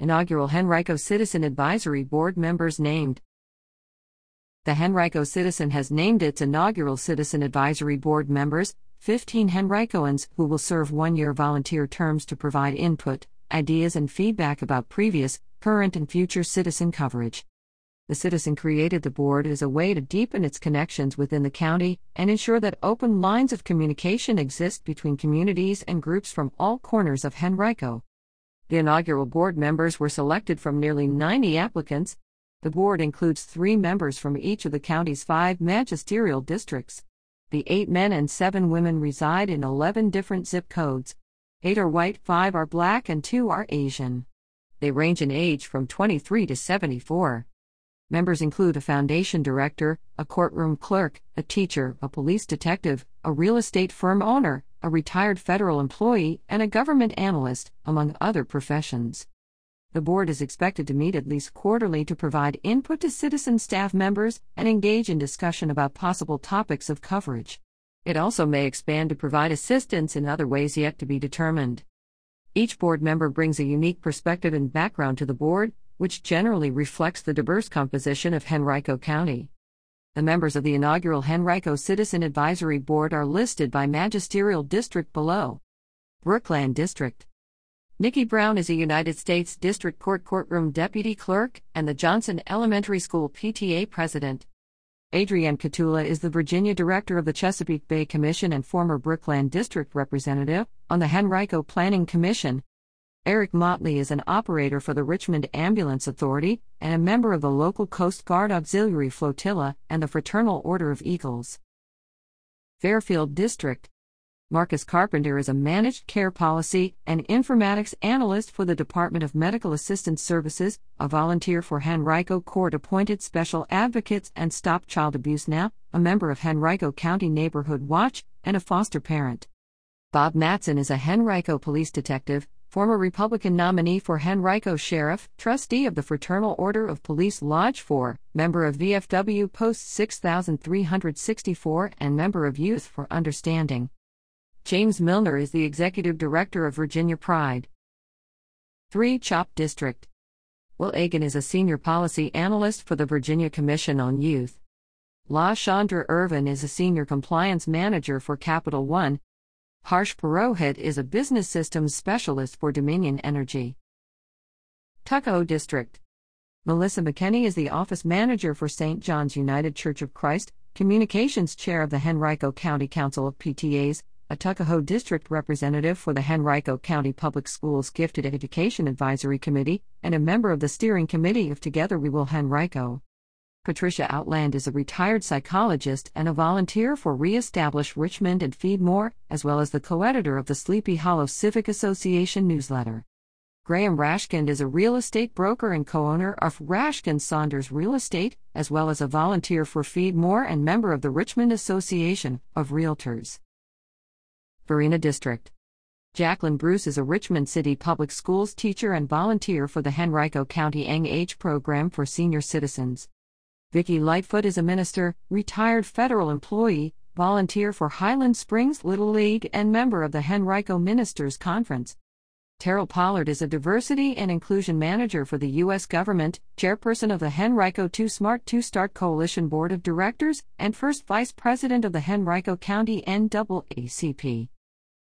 Inaugural Henrico Citizen Advisory Board members named. The Henrico Citizen has named its inaugural Citizen Advisory Board members, 15 Henricoans, who will serve one year volunteer terms to provide input, ideas, and feedback about previous, current, and future citizen coverage. The citizen created the board as a way to deepen its connections within the county and ensure that open lines of communication exist between communities and groups from all corners of Henrico. The inaugural board members were selected from nearly 90 applicants. The board includes three members from each of the county's five magisterial districts. The eight men and seven women reside in 11 different zip codes. Eight are white, five are black, and two are Asian. They range in age from 23 to 74. Members include a foundation director, a courtroom clerk, a teacher, a police detective, a real estate firm owner, a retired federal employee, and a government analyst, among other professions. The board is expected to meet at least quarterly to provide input to citizen staff members and engage in discussion about possible topics of coverage. It also may expand to provide assistance in other ways yet to be determined. Each board member brings a unique perspective and background to the board, which generally reflects the diverse composition of Henrico County. The members of the inaugural Henrico Citizen Advisory Board are listed by magisterial district below. Brookland District Nikki Brown is a United States District Court courtroom deputy clerk and the Johnson Elementary School PTA president. Adrienne Kotula is the Virginia director of the Chesapeake Bay Commission and former Brookland District representative on the Henrico Planning Commission. Eric Motley is an operator for the Richmond Ambulance Authority and a member of the local Coast Guard Auxiliary Flotilla and the Fraternal Order of Eagles. Fairfield District Marcus Carpenter is a managed care policy and informatics analyst for the Department of Medical Assistance Services, a volunteer for Henrico Court appointed special advocates and Stop Child Abuse Now, a member of Henrico County Neighborhood Watch, and a foster parent. Bob Matson is a Henrico police detective, former Republican nominee for Henrico Sheriff, trustee of the Fraternal Order of Police Lodge 4, member of VFW Post 6364, and member of Youth for Understanding. James Milner is the executive director of Virginia Pride. Three Chopt District. Will Agan is a senior policy analyst for the Virginia Commission on Youth. La Chandra Irvin is a senior compliance manager for Capital One, Harsh Purohit is a business systems specialist for Dominion Energy. Tuckahoe District. Melissa McKenney is the office manager for St. John's United Church of Christ, communications chair of the Henrico County Council of PTAs, a Tuckahoe District representative for the Henrico County Public Schools Gifted Education Advisory Committee, and a member of the steering committee of Together We Will Henrico. Patricia Outland is a retired psychologist and a volunteer for Reestablish Richmond and Feed More, as well as the co editor of the Sleepy Hollow Civic Association newsletter. Graham Rashkind is a real estate broker and co owner of Rashkind Saunders Real Estate, as well as a volunteer for Feed More and member of the Richmond Association of Realtors. Varina District. Jacqueline Bruce is a Richmond City Public Schools teacher and volunteer for the Henrico County Eng-Age program for senior citizens. Vicki Lightfoot is a minister, retired federal employee, volunteer for Highland Springs Little League, and member of the Henrico Ministers Conference. Terrell Pollard is a diversity and inclusion manager for the U.S. government, chairperson of the Henrico 2 Smart 2 Start Coalition Board of Directors, and first vice president of the Henrico County NAACP.